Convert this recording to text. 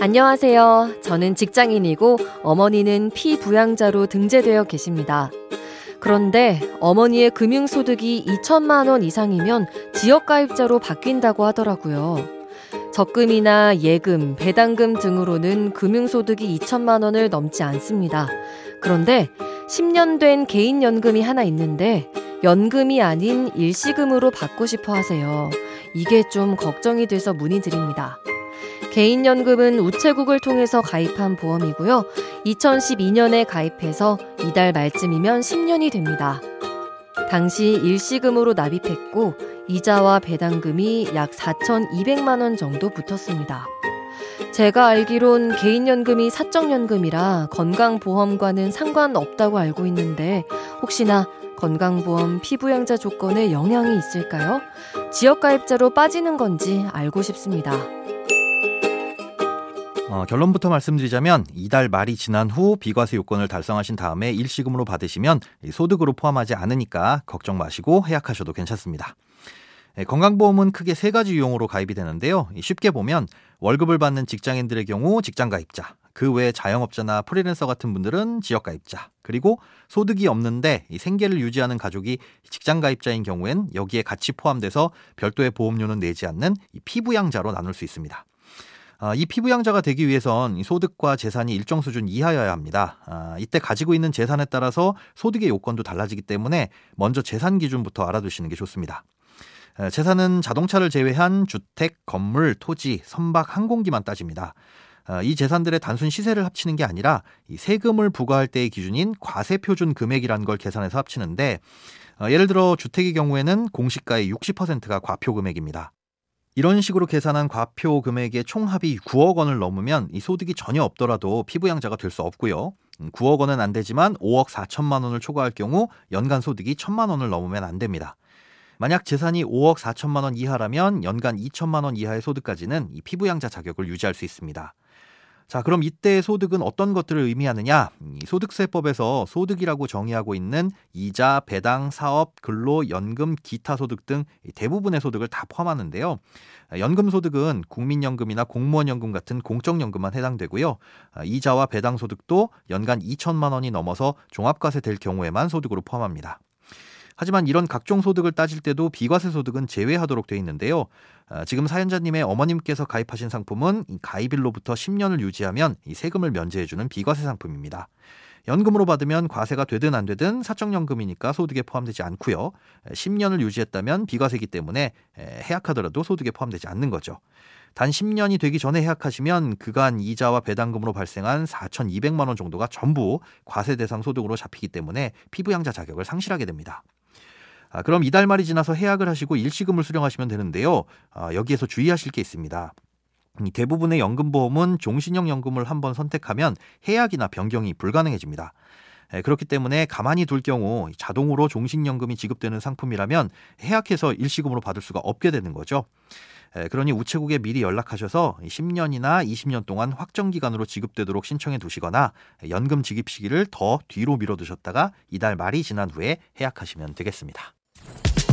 안녕하세요. 저는 직장인이고 어머니는 피부양자로 등재되어 계십니다. 그런데 어머니의 금융소득이 2천만 원 이상이면 지역가입자로 바뀐다고 하더라고요. 적금이나 예금, 배당금 등으로는 금융소득이 2천만 원을 넘지 않습니다. 그런데 10년 된 개인연금이 하나 있는데 연금이 아닌 일시금으로 받고 싶어 하세요. 이게 좀 걱정이 돼서 문의드립니다. 개인연금은 우체국을 통해서 가입한 보험이고요. 2012년에 가입해서 이달 말쯤이면 10년이 됩니다. 당시 일시금으로 납입했고 이자와 배당금이 약 4,200만 원 정도 붙었습니다. 제가 알기론 개인연금이 사적연금이라 건강보험과는 상관없다고 알고 있는데 혹시나 건강보험 피부양자 조건에 영향이 있을까요? 지역가입자로 빠지는 건지 알고 싶습니다. 어, 결론부터 말씀드리자면 이달 말이 지난 후 비과세 요건을 달성하신 다음에 일시금으로 받으시면 소득으로 포함하지 않으니까 걱정 마시고 해약하셔도 괜찮습니다. 예, 건강보험은 크게 세 가지 유형으로 가입이 되는데요. 쉽게 보면 월급을 받는 직장인들의 경우 직장 가입자, 그 외 자영업자나 프리랜서 같은 분들은 지역 가입자, 그리고 소득이 없는데 생계를 유지하는 가족이 직장 가입자인 경우엔 여기에 같이 포함돼서 별도의 보험료는 내지 않는 피부양자로 나눌 수 있습니다. 아, 이 피부양자가 되기 위해선 소득과 재산이 일정 수준 이하여야 합니다. 아, 이때 가지고 있는 재산에 따라서 소득의 요건도 달라지기 때문에 먼저 재산 기준부터 알아두시는 게 좋습니다. 재산은 자동차를 제외한 주택, 건물, 토지, 선박, 항공기만 따집니다. 아, 이 재산들의 단순 시세를 합치는 게 아니라 세금을 부과할 때의 기준인 과세 표준 금액이라는 걸 계산해서 합치는데 예를 들어 주택의 경우에는 공시가의 60%가 과표 금액입니다. 이런 식으로 계산한 과표 금액의 총합이 9억 원을 넘으면 이 소득이 전혀 없더라도 피부양자가 될 수 없고요. 9억 음, 원은 안 되지만 5억 4천만 원을 초과할 경우 연간 소득이 1천만 원을 넘으면 안 됩니다. 만약 재산이 5억 4천만 원 이하라면 연간 2천만 원 이하의 소득까지는 이 피부양자 자격을 유지할 수 있습니다. 자, 그럼 이때의 소득은 어떤 것들을 의미하느냐? 소득세법에서 소득이라고 정의하고 있는 이자, 배당, 사업, 근로, 연금, 기타 소득 등 대부분의 소득을 다 포함하는데요. 연금 소득은 국민연금이나 공무원연금 같은 공적연금만 해당되고요. 이자와 배당 소득도 연간 2천만 원이 넘어서 종합과세 될 경우에만 소득으로 포함합니다. 하지만 이런 각종 소득을 따질 때도 비과세 소득은 제외하도록 되어 있는데요. 아, 지금 사연자님의 어머님께서 가입하신 상품은 가입일로부터 10년을 유지하면 이 세금을 면제해주는 비과세 상품입니다. 연금으로 받으면 과세가 되든 안 되든 사적연금이니까 소득에 포함되지 않고요. 10년을 유지했다면 비과세이기 때문에 해약하더라도 소득에 포함되지 않는 거죠. 단 10년이 되기 전에 해약하시면 그간 이자와 배당금으로 발생한 4,200만 원 정도가 전부 과세 대상 소득으로 잡히기 때문에 피부양자 자격을 상실하게 됩니다. 아, 그럼 이달 말이 지나서 해약을 하시고 일시금을 수령하시면 되는데요. 아, 여기에서 주의하실 게 있습니다. 대부분의 연금보험은 종신형 연금을 한번 선택하면 해약이나 변경이 불가능해집니다. 그렇기 때문에 가만히 둘 경우 자동으로 종신연금이 지급되는 상품이라면 해약해서 일시금으로 받을 수가 없게 되는 거죠. 그러니 우체국에 미리 연락하셔서 10년이나 20년 동안 확정 기간으로 지급되도록 신청해 두시거나 연금 지급 시기를 더 뒤로 미뤄 두셨다가 이달 말이 지난 후에 해약하시면 되겠습니다.